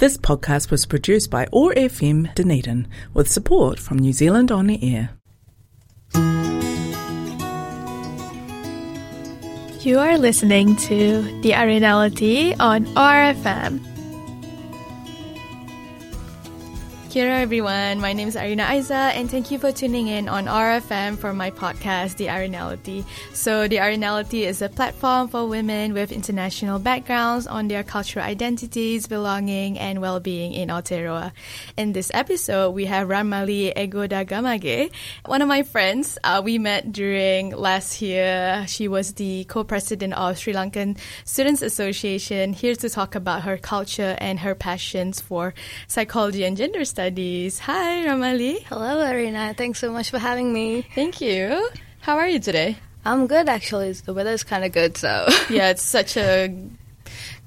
This podcast was produced by OAR FM Dunedin with support from New Zealand On Air. You are listening to The Arinality on RFM. Kia ora, everyone. My name is Arina Aizal, and thank you for tuning in on RFM for my podcast, The Arinality. So, The Arinality is a platform for women with international backgrounds on their cultural identities, belonging, and well-being in Aotearoa. In this episode, we have Ranmalee Egodagamage, one of my friends. Uh, we met during last year. She was the co-president of Sri Lankan Students Association, here to talk about her culture and her passions for psychology and gender studies Studies. Hi, Ranmalee. Hello, Arina. Thanks so much for having me. Thank you. How are you today? I'm good, actually. The weather is kind of good, so. yeah, it's such a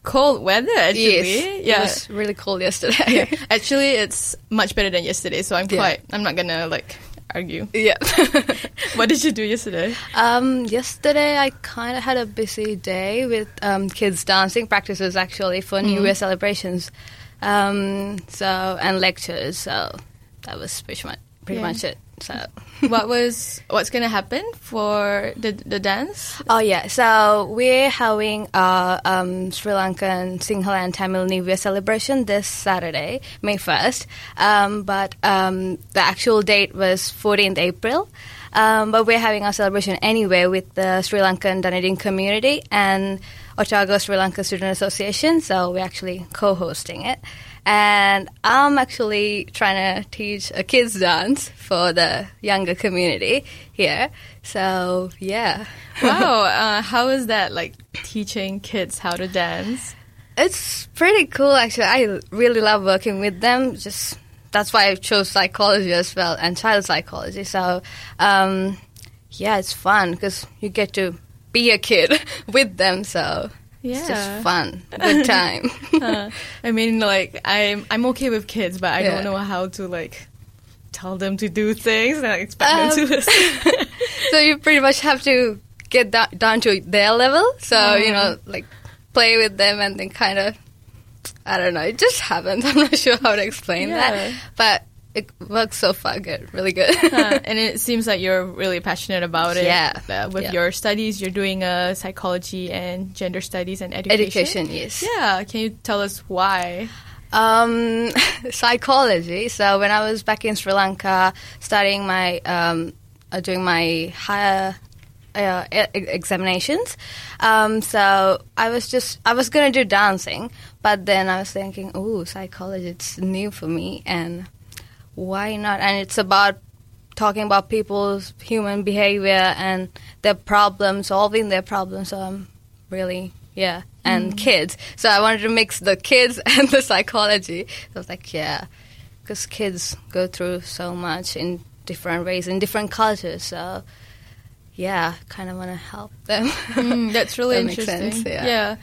cold weather, actually. Yes, yeah. It was really cold yesterday. yeah. Actually, it's much better than yesterday, so I'm quite, yeah. I'm not gonna, like, argue. Yeah. what did you do yesterday? Um, yesterday I kind of had a busy day with um, kids dancing practices actually for mm-hmm. New Year celebrations. Um, so and lectures. So that was pretty much pretty yeah. much it. So what was what's gonna happen for the the dance? Oh yeah, so we're having a um, Sri Lankan Sinhala and Tamil New Year celebration this Saturday, May first. Um, but um, the actual date was 14th April. Um, but we're having our celebration anyway with the Sri Lankan Dunedin community and Otago Sri Lanka Student Association, so we're actually co-hosting it. And I'm actually trying to teach a kids dance for the younger community here. So yeah. wow, uh, how is that like teaching kids how to dance? It's pretty cool actually. I really love working with them. Just that's why I chose psychology as well and child psychology. So um, yeah, it's fun because you get to be a kid with them. So yeah. it's just fun, good time. uh, I mean, like I'm I'm okay with kids, but I yeah. don't know how to like tell them to do things and I expect um, them to um, listen. so you pretty much have to get down to their level. So uh you know, like play with them and then kind of I don't know. It just happens. I'm not sure how to explain yeah. that, but it works so far good, really good. And it seems like you're really passionate about it. Yeah. Uh, with yeah. your studies, you're doing uh, psychology and gender studies and education. Education, yes. Yeah. Can you tell us why? Um, psychology. So when I was back in Sri Lanka studying my, um, uh, doing my higher uh, examinations. Um, so I was just I was gonna do dancing, but then I was thinking, oh, psychology it's new for me, and why not? And it's about talking about people's human behavior and their problems, solving their problems. So I'm really, yeah, and mm. kids. So I wanted to mix the kids and the psychology. So I was like, yeah, because kids go through so much in different ways, in different cultures. So yeah, kind of want to help them. Mm, that's really that interesting. Sense, yeah,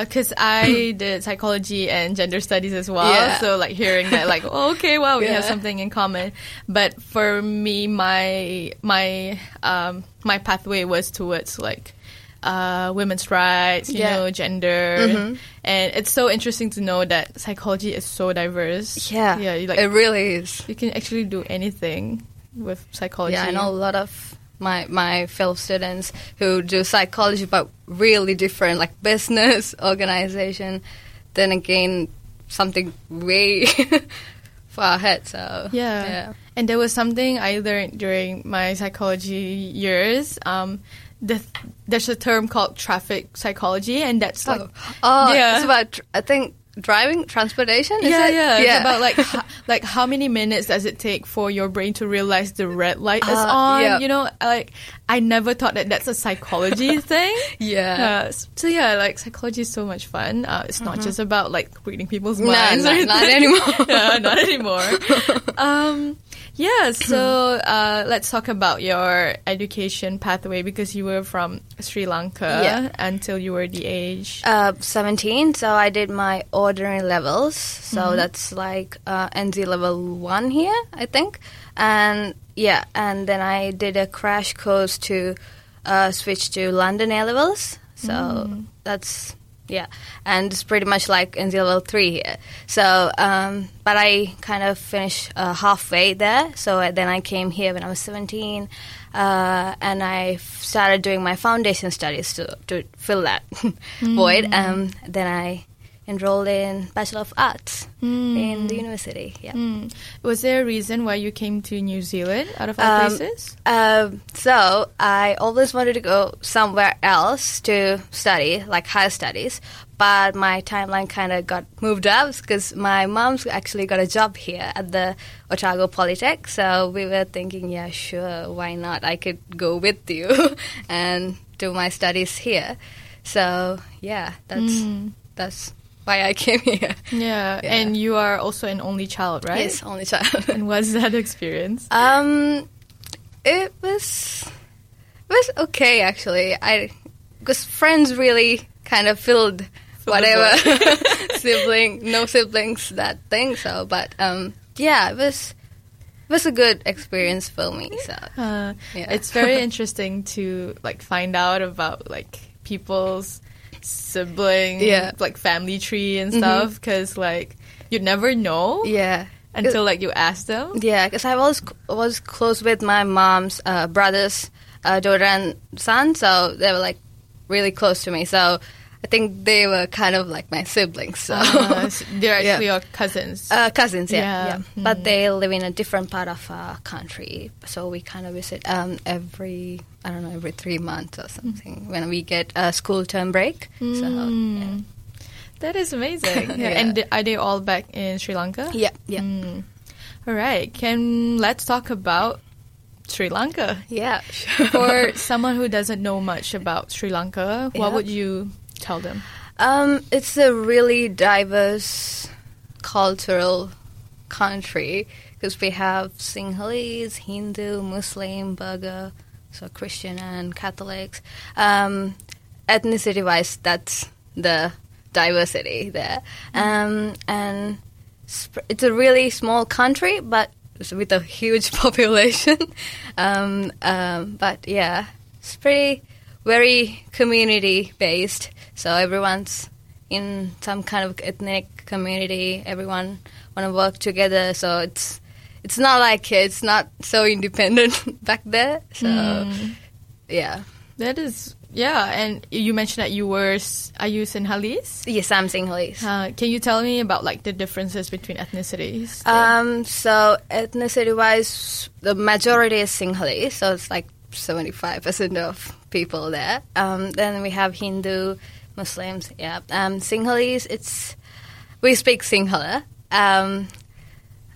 because uh, I did psychology and gender studies as well. Yeah. So like hearing that, like, oh, okay, wow, we yeah. have something in common. But for me, my my um, my pathway was towards like. Uh, women's rights, you yeah. know, gender, mm-hmm. and it's so interesting to know that psychology is so diverse. Yeah, yeah, like, it really is. You can actually do anything with psychology. Yeah, I know a lot of my my fellow students who do psychology but really different like business organization then again something way far ahead so yeah. yeah and there was something i learned during my psychology years um, the, there's a term called traffic psychology and that's like oh, oh yeah it's about i think driving transportation yeah it? yeah yeah. it's about like how, like how many minutes does it take for your brain to realize the red light is uh, on? yeah. you know like i never thought that that's a psychology thing. Yeah. Uh, so yeah like psychology is so much fun. Uh, it's mm-hmm. not just about like reading people's minds nah, not anymore. Yeah not anymore. Um yeah, so uh, let's talk about your education pathway because you were from Sri Lanka yeah. until you were the age uh, 17. So I did my ordinary levels. So mm-hmm. that's like uh, NZ level 1 here, I think. And yeah, and then I did a crash course to uh, switch to London A levels. So mm. that's yeah, and it's pretty much like in the level three here. So, um, but I kind of finished uh, halfway there. So then I came here when I was 17, uh, and I f- started doing my foundation studies to to fill that void. Um, then I enrolled in Bachelor of Arts in the university. Yeah. Mm. Was there a reason why you came to New Zealand out of all Um, places? Um, so I always wanted to go somewhere else to study, like higher studies, but my timeline kind of got moved up because my mom's actually got a job here at the Otago Polytech. So we were thinking, yeah, sure, why not? I could go with you and do my studies here. So yeah, that's that's why I came here. Yeah. yeah. and you are also an only child, right? Yes, only child. And what's that experience? Um, it was it was okay actually. I because friends really kind of filled whatever sibling, no siblings, that thing. So, but um, yeah, it was it was a good experience for me. So Uh, Yeah. It's very interesting to like find out about like people's sibling, Yeah. Mm-hmm. like family tree and stuff. Because like you'd never know yeah. until like you ask them. Yeah, because I was was close with my mom's uh, brothers, uh, daughter and son, so they were like really close to me. So I think they were kind of like my siblings. So Uh, s- they're Yeah. actually your cousins. uh, cousins, yeah, Yeah. yeah. But they live in a different part of our country, so we kind of visit um, every I don't know every three months or something when we get a school term break. So yeah. that is amazing. Yeah. Yeah. And are they all back in Sri Lanka? yeah, yeah, Mm. All right. Can let's talk about Sri Lanka. yeah. For someone who doesn't know much about Sri Lanka, what Yeah. would you tell them? Um, it's a really diverse cultural country because we have Sinhalese, Hindu, Muslim, Burgher, so Christian and Catholics. Um, ethnicity-wise, that's the diversity there, um, and it's a really small country, but with a huge population. um, um, but yeah, it's pretty very community based. So everyone's in some kind of ethnic community. Everyone want to work together. So it's it's not like it's not so independent back there. So yeah. That is, yeah. And you mentioned that you were, are you Sinhalese? Yes, I'm Sinhalese. Uh, can you tell me about like the differences between ethnicities? Um, so ethnicity wise, the majority is Sinhalese, so it's like 75% of people there. Um, then we have Hindu, Muslims, yeah. Um, Sinhalese, it's, we speak Sinhala. Um,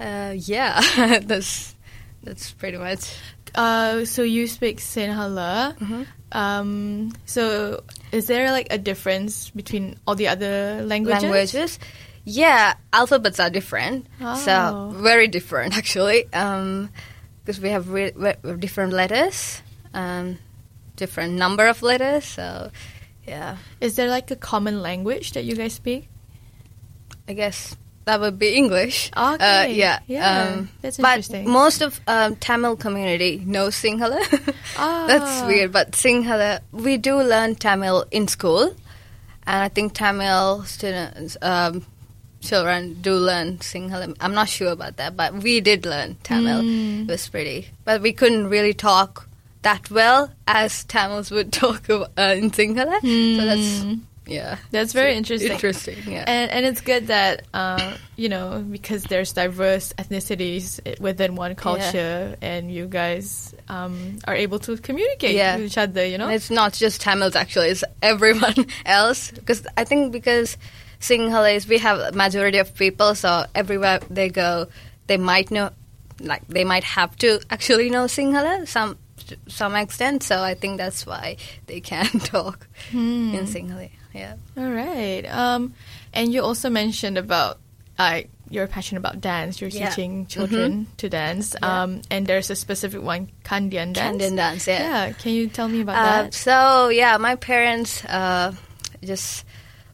uh, yeah, that's, that's pretty much. Uh, so you speak Sinhala. Mm-hmm. Um, so is there like a difference between all the other languages? languages. Yeah, alphabets are different. Oh. So very different actually, because we have re- re- different letters, um, different number of letters. So yeah, Is there like a common language that you guys speak? I guess that would be English. Uh, Okay, yeah, yeah, um, that's but most of um, Tamil community knows Sinhala. That's Ah. weird, but Sinhala we do learn Tamil in school, and I think Tamil students. Um, Children do learn Sinhala. I'm not sure about that, but we did learn Tamil. Mm. It was pretty, but we couldn't really talk that well as Tamils would talk uh, in Sinhala. So that's yeah, That's very interesting. Interesting, yeah. And, and it's good that, uh, you know, because there's diverse ethnicities within one culture and you guys um, are able to communicate Yeah. with each other, you know? And it's not just Tamils actually; it's everyone else. Because I think because Sinhalese, we have a majority of people, so everywhere they go, they might know, like they might have to actually know Sinhala some to some extent. So I think that's why they can talk in Sinhala. Yeah. All right. Um, and you also mentioned about uh, you're passionate about dance. You're Yeah. teaching children to dance. Yeah. Um, and there's a specific one, Kandian dance. Kandian dance, yeah. Yeah. Can you tell me about Uh, that? so yeah, my parents uh, just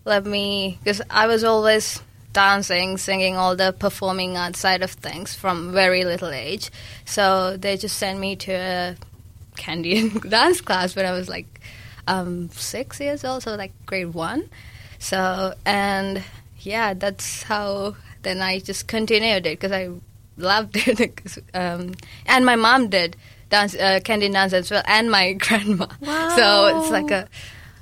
let me because I was always dancing, singing, all the performing arts side of things from very little age. So they just sent me to a Kandian dance class when I was like um, six years old, so like grade one. So and yeah, that's how. Then I just continued it because I loved it. um, and my mom did dance, uh, Kandy dance as well, and my grandma. Wow. So it's like a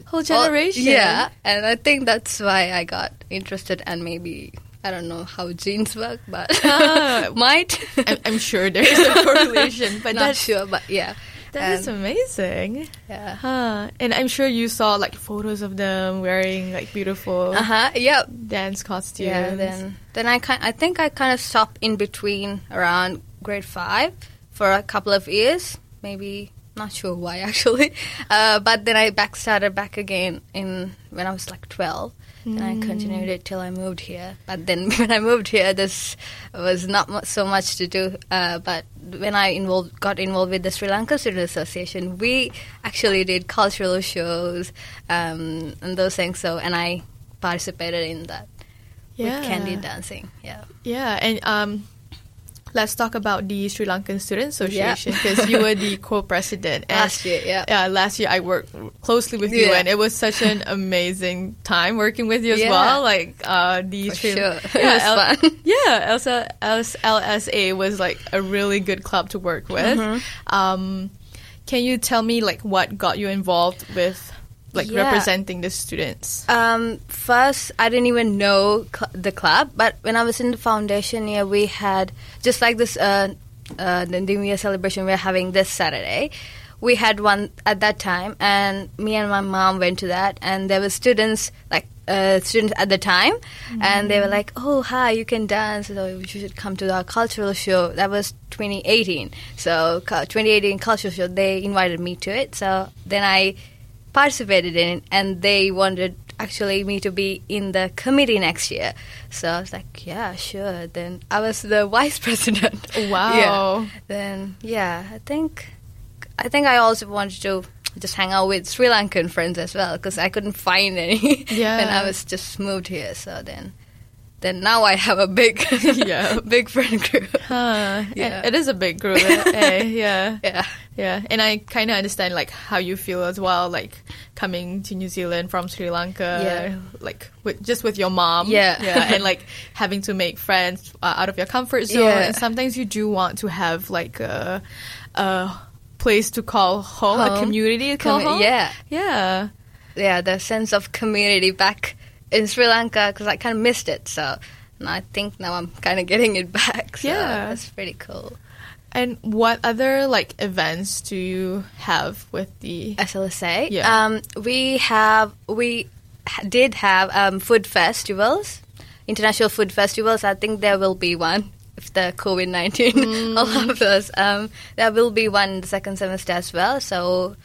Whole generation. yeah, and I think that's why I got interested, and maybe I don't know how genes work, but Ah. might. I'm, I'm sure there's a correlation, but Not sure, but yeah, that is And- amazing. yeah. Huh. And I'm sure you saw like photos of them wearing like beautiful Uh huh. Yeah. dance costumes. Yeah. Then, then I kind. I think I kind of stopped in between around grade five for a couple of years, maybe. Not sure why actually, uh, but then I back started back again in when I was like twelve, and I continued it till I moved here. But then when I moved here, this was not so much to do. Uh, but when I involved, got involved with the Sri Lanka Student Association, we actually did cultural shows um, and those things. So and I participated in that Yeah. with Kandy dancing. Yeah. Yeah, and um, let's talk about the Sri Lankan Student Association because you were the co-president. Last year, yeah. Yeah, last year I worked closely with you, and it was such an amazing time working with you as Yeah. well. Like uh, the For Sri- sure. Yeah, was L- fun. yeah, Elsa L- LSA was like a really good club to work with. Mm-hmm. Um, can you tell me like what got you involved with like Yeah. representing the students? Um, first, I didn't even know cl- the club, but when I was in the foundation year, we had just like this uh, uh, the New Year celebration we're having this Saturday. We had one at that time, and me and my mom went to that, and there were students like uh, students at the time, and they were like, "Oh, hi, you can dance, so you should come to our cultural show." That was 2018, so 2018 cultural show. They invited me to it, so then I participated in it, and they wanted actually me to be in the committee next year. So I was like, yeah, sure. Then I was the vice president. Wow. Yeah. Then yeah, I think I think I also wanted to just hang out with Sri Lankan friends as well because I couldn't find any Yeah. when I was just moved here. So then. Then now I have a big, Yeah. big friend group. Huh. Yeah. It is a big group. eh? yeah. Yeah, Yeah, and I kind of understand like how you feel as well, like coming to New Zealand from Sri Lanka, Yeah. like with, just with your mom, Yeah. yeah, and like having to make friends uh, out of your comfort zone, Yeah. and sometimes you do want to have like a, a place to call home, a community to call Commu- home, yeah. yeah, yeah, the sense of community back in Sri Lanka because I kind of missed it. So and I think now I'm kind of getting it back. So Yeah. that's pretty cool. And what other like events do you have with the? SLSA. Yeah. Um, we have we ha- did have um, food festivals, international food festivals. I think there will be one if the COVID nineteen Mm. allows us. Um, there will be one in the second semester as well. So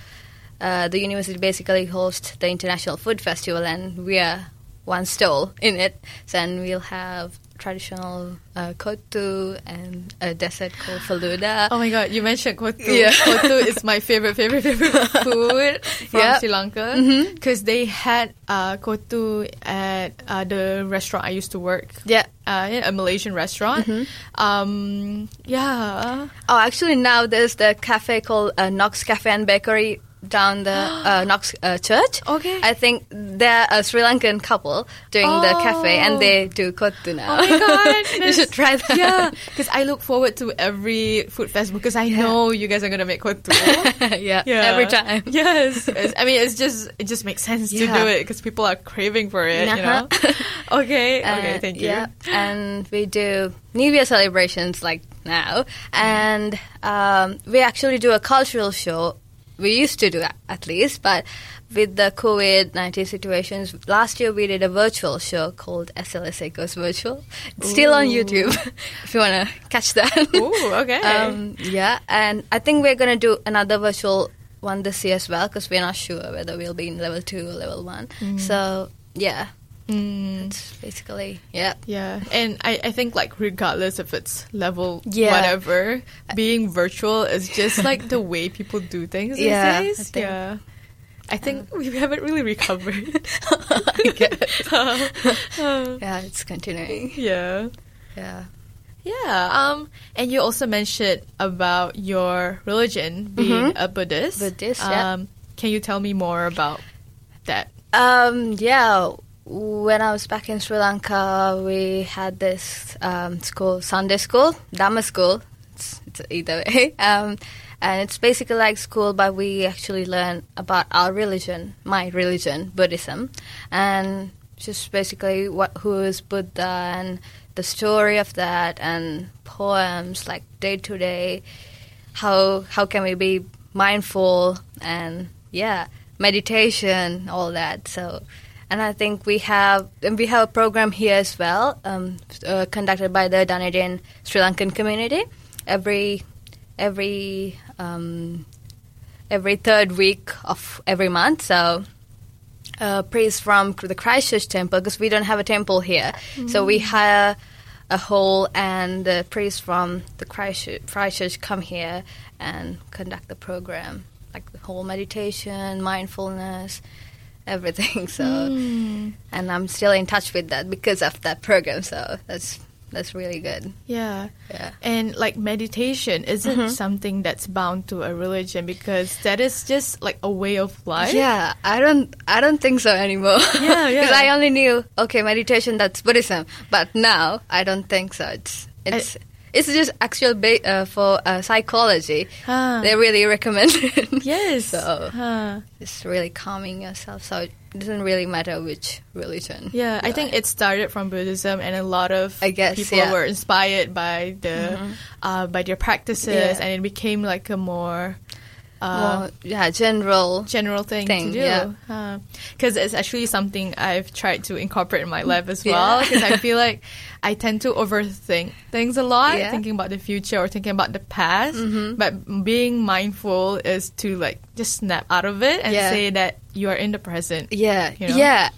uh, the university basically hosts the international food festival, and we are one stall in it. Then we'll have traditional uh, kottu and a dessert called faluda. Oh my god, you mentioned kottu. Yeah. kottu is my favorite, favorite, favorite food from Yeah. Sri Lanka Mm-hmm. because they had uh, kottu at uh, the restaurant I used to work. Yeah. Uh, yeah, a Malaysian restaurant. Mm-hmm. Um, yeah. Oh, actually, now there's the cafe called uh, Knox Cafe and Bakery down the uh, Knox uh, Church. Okay. I think they're a Sri Lankan couple doing the cafe, Oh. and they do kottu now. Oh my god! you should try that. Yeah, because I look forward to every food festival because I know you guys are gonna make kottu. yeah, Yeah. every time. Yes. I mean, it's just it just makes sense to do it because people are craving for it. You know. Uh-huh. okay. Uh, Okay. Thank you. Yeah, and we do New Year celebrations like now, and um, we actually do a cultural show. We used to do that at least, but with the COVID nineteen situations, last year we did a virtual show called SLSA Goes Virtual. It's still on YouTube if you want to catch that. Ooh, okay. Um, yeah, and I think we're gonna do another virtual one this year as well because we're not sure whether we'll be in level two or level one. So yeah, Mm, it's basically yeah. yeah, and I, I think like regardless if it's level Yeah. whatever, being virtual is just like the way people do things these Yeah, I days. think- yeah. I think we haven't really recovered. I guess. Uh, yeah, it's continuing. yeah. Yeah. Yeah. Um, and you also mentioned about your religion being Mhm. a Buddhist. Buddhist, yeah. Um, can you tell me more about that? Um, yeah, when I was back in Sri Lanka, we had this um, school, Sunday school, Dhamma school. It's, it's either way. Um, and it's basically like school, but we actually learn about our religion, my religion, Buddhism, and just basically what who is Buddha and the story of that, and poems like day to day. How how can we be mindful and yeah, meditation, all that. So and I think we have and we have a program here as well, um, uh, conducted by the Dunedin Sri Lankan community every every um, every third week of every month. So. Uh, priest from the Christchurch temple because we don't have a temple here, mm-hmm. so we hire a hall and the priests from the Christchurch, Christchurch come here and conduct the program, like the whole meditation, mindfulness, everything. So, mm. and I'm still in touch with that because of that program. So that's that's really good. Yeah. Yeah. And like meditation isn't mm-hmm. something that's bound to a religion because that is just like a way of life. Yeah, I don't I don't think so anymore. Yeah, yeah. Because I only knew okay, meditation that's Buddhism, but now I don't think so. It's it's I, it's just actual ba- uh, for uh, psychology. They really recommend it. Yes. so it's really calming yourself. So it doesn't really matter which religion. Yeah, I think it started from Buddhism, and a lot of I guess, people yeah. were inspired by the mm-hmm. uh, by their practices, yeah. and it became like a more uh, more, yeah, general general thing, thing to do. Because yeah. uh, it's actually something I've tried to incorporate in my life as well. Because yeah. I feel like I tend to overthink things a lot, yeah. thinking about the future or thinking about the past. Mm-hmm. But being mindful is to like just snap out of it and say that you are in the present. Yeah, you know? yeah.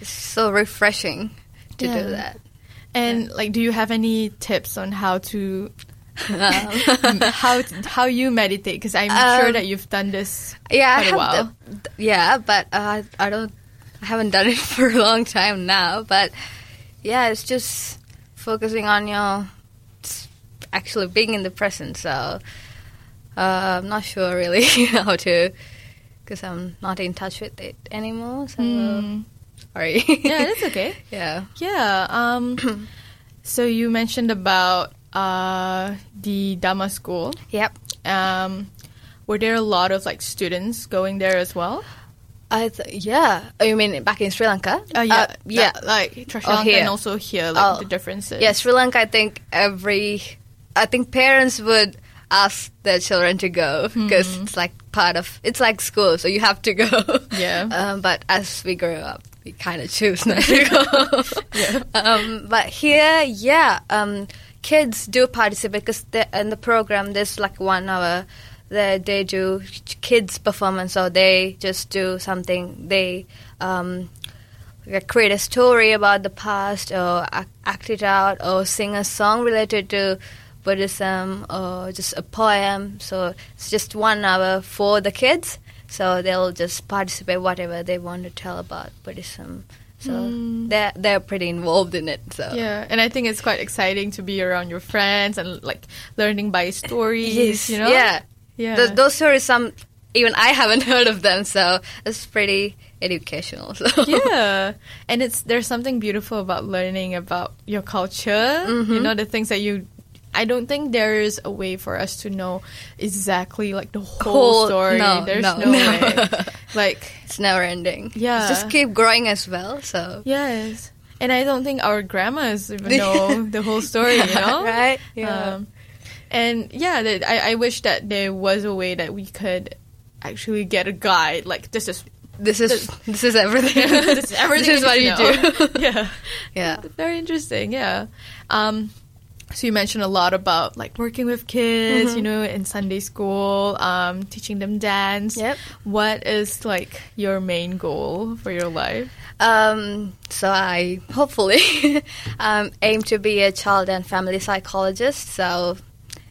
It's so refreshing to do that. And like, do you have any tips on how to um, how how you meditate because I'm um, sure that you've done this yeah quite a while. The, yeah, but uh, I don't I haven't done it for a long time now. But yeah, it's just focusing on your actually being in the present. So uh, I'm not sure really how to because I'm not in touch with it anymore. So mm. sorry. yeah, that's okay. yeah. Yeah. Um. so you mentioned about uh, the Dhamma school. Yep. Um, were there a lot of like students going there as well? I th- yeah. Oh, you mean back in Sri Lanka? Uh, yeah, uh, yeah. like Sri Lanka oh, and also here, like oh. the differences. Yeah, Sri Lanka. I think every, I think parents would ask their children to go because mm-hmm. it's like part of it's like school, so you have to go. Yeah. Um, but as we grow up, we kind of choose not to go. yeah. Um, but here, yeah. Um, kids do participate because in the program there's like one hour that they do kids performance or they just do something they um, create a story about the past or act it out or sing a song related to Buddhism or just a poem. So it's just one hour for the kids. So they'll just participate whatever they want to tell about Buddhism. So mm. they're they're pretty involved in it. So yeah, and I think it's quite exciting to be around your friends and like learning by stories. Yes, you know. Yeah, yeah. The, those stories, some even I haven't heard of them, so it's pretty educational. So. Yeah, and it's there's something beautiful about learning about your culture. Mm-hmm. You know the things that you I don't think there is a way for us to know exactly like the whole, whole story. No, There's no, no, way. like it's never ending. Yeah, it's just keep growing as well. So yes, and I don't think our grandmas even know the whole story. You know, right? Yeah. Um, and yeah, I I wish that there was a way that we could actually get a guide. Like this is this is this, this is everything. this is everything. this is what you do. yeah, yeah. Very interesting. Yeah. Um, so you mentioned a lot about like working with kids, mm-hmm. you know, in Sunday school, um, teaching them dance. Yep. What is like your main goal for your life? Um, so I hopefully um, aim to be a child and family psychologist. So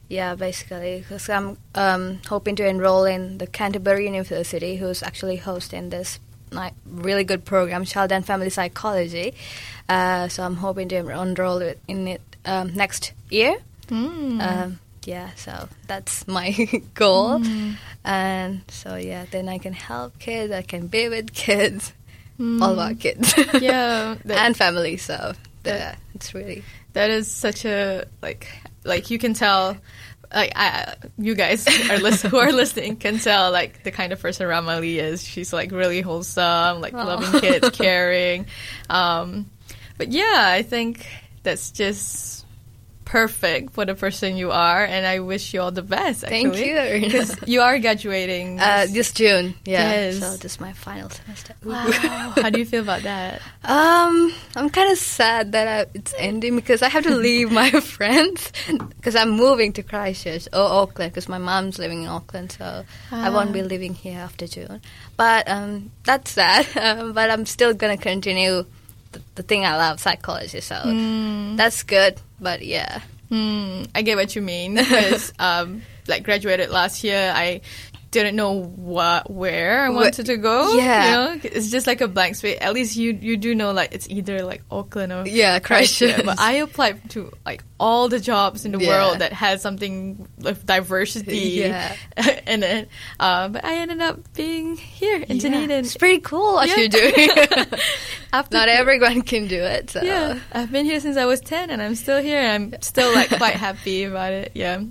yeah, basically, because I'm um, hoping to enroll in the Canterbury University, who's actually hosting this like, really good program, Child and Family Psychology. Uh, so I'm hoping to enroll in it um, next year. Mm. Um, yeah, so that's my goal. Mm. And so, yeah, then I can help kids, I can be with kids. all about kids Yeah, that, and family. So yeah, it's really that is such a like like you can tell. Like I, you guys are listen, who are listening can tell like the kind of person Ranmalee is. She's like really wholesome, like Aw. loving kids, caring. Um, but yeah, I think that's just perfect for the person you are, and I wish you all the best. Thank you, because you are graduating. uh, this- this June. Yeah, Yes. so this is my final semester. wow, how do you feel about that? Um, I'm kind of sad that I, it's ending because I have to leave my friends because I'm moving to Christchurch or Auckland because my mom's living in Auckland, so I won't be Ah. living here after June. But um, that's sad. Um, but I'm still gonna continue the, the thing I love, psychology. So Mm. that's good. But yeah, Hmm, I get what you mean because, um, like, graduated last year, I didn't know what where I wanted to go. yeah. you know? it's just like a blank space. At least you you do know like it's either like Auckland or Yeah, Christchurch. But I applied to like all the jobs in the Yeah. world that had something like diversity Yeah. in it. Uh, but I ended up being here in yeah. Dunedin. it's pretty cool what Yeah. you're doing. After Not everyone can do it. So. Yeah, I've been here since I was 10 and I'm still here and I'm still like quite happy about it. Yeah.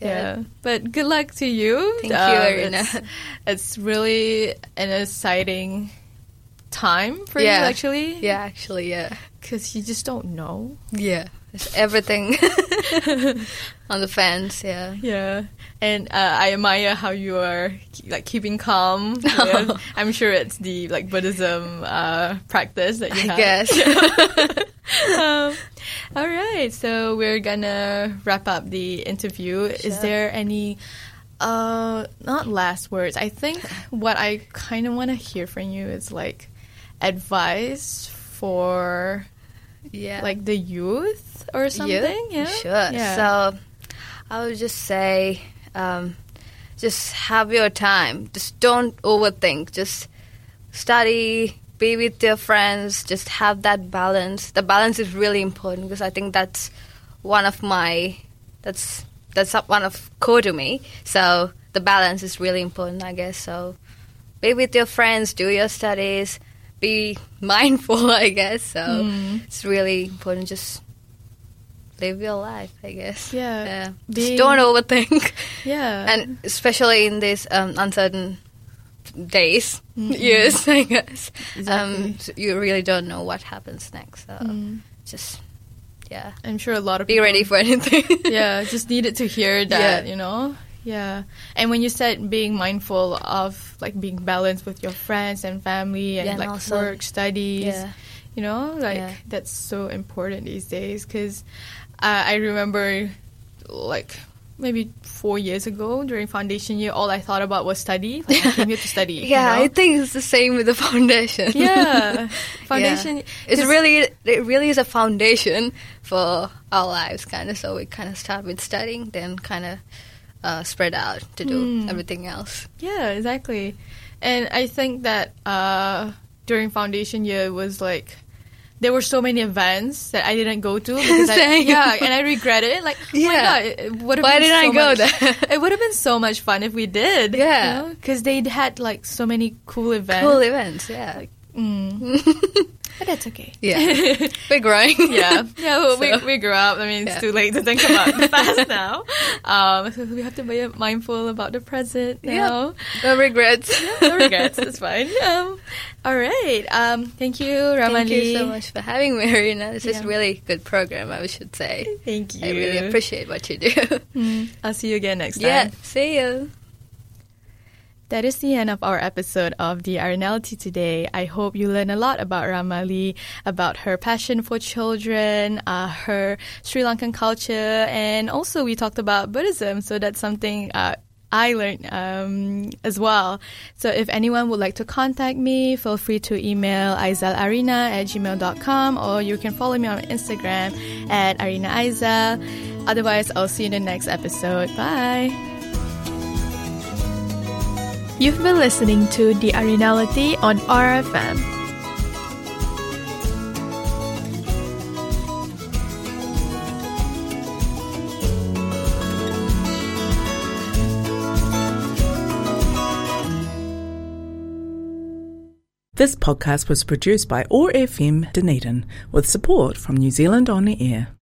Yeah. But good luck to you. Thank you, um, Arina. It's, it's really an exciting time for Yeah. you actually. Yeah, actually, yeah. Cuz you just don't know. Yeah. It's everything on the fence, yeah. Yeah. And uh, I admire how you are like keeping calm. Yeah. I'm sure it's the like Buddhism uh, practice that you I have. guess. um, all right, so we're gonna wrap up the interview. Is there any, uh, not last words? I think what I kind of want to hear from you is like advice for yeah. like the youth or something. Yeah, Sure. Yeah. So I would just say, um, just have your time. Just don't overthink. Just study, be with your friends. Just have that balance. The balance is really important because I think that's one of my that's that's one of core to me. So the balance is really important, I guess. So be with your friends, do your studies, be mindful, I guess. So Mm. it's really important. Just live your life, I guess. Yeah. yeah. Being- Just don't overthink, yeah, and especially in these um, uncertain days, Mhm. years, I guess. Exactly. Um, so you really don't know what happens next. So Mm. just yeah, I'm sure a lot of be people ready for anything. yeah, just needed to hear that, Yeah. you know? Yeah. And when you said being mindful of like being balanced with your friends and family and Yeah, and like also- work, studies, yeah. you know, like Yeah. that's so important these days because uh, I remember like maybe four years ago during foundation year, all I thought about was study. Like, I came here to study. you Yeah, know? I think it's the same with the foundation. Yeah. Foundation. It's 'cause- really it really is a foundation for our lives, kind of. So we kind of start with studying, then kind of uh, spread out to do Mm. everything else. Yeah, exactly. And I think that uh, during foundation year it was like there were so many events that I didn't go to because I, yeah, and I regret it. Like, oh my Yeah. god, it, it would have Why didn't so I go much, there? It would have been so much fun if we did. Yeah. because they had like so many cool events. Cool events, yeah. Mm. but that's okay. yeah, we're growing. yeah, yeah. Well, So- we we grew up. I mean, it's Yeah. too late to think about the past now. Um, so we have to be mindful about the present Yeah. now. no regrets. no regrets. It's fine. Um, all right. Um, thank you, Ranmalee. Thank you so much for having me, Arina. This is Yeah. really good program, I should say. Thank you. I really appreciate what you do. Mm, I'll see you again next time. yeah, see you. That is the end of our episode of the Arinality today. I hope you learned a lot about Ranmalee, about her passion for children, uh, her Sri Lankan culture, and also we talked about Buddhism. So that's something uh, I learned um, as well. So if anyone would like to contact me, feel free to email aizalarina at gmail.com or you can follow me on Instagram at Arina Aizal. Otherwise, I'll see you in the next episode. Bye. You've been listening to The Arinality on RFM. This podcast was produced by OAR FM Dunedin with support from New Zealand On the Air.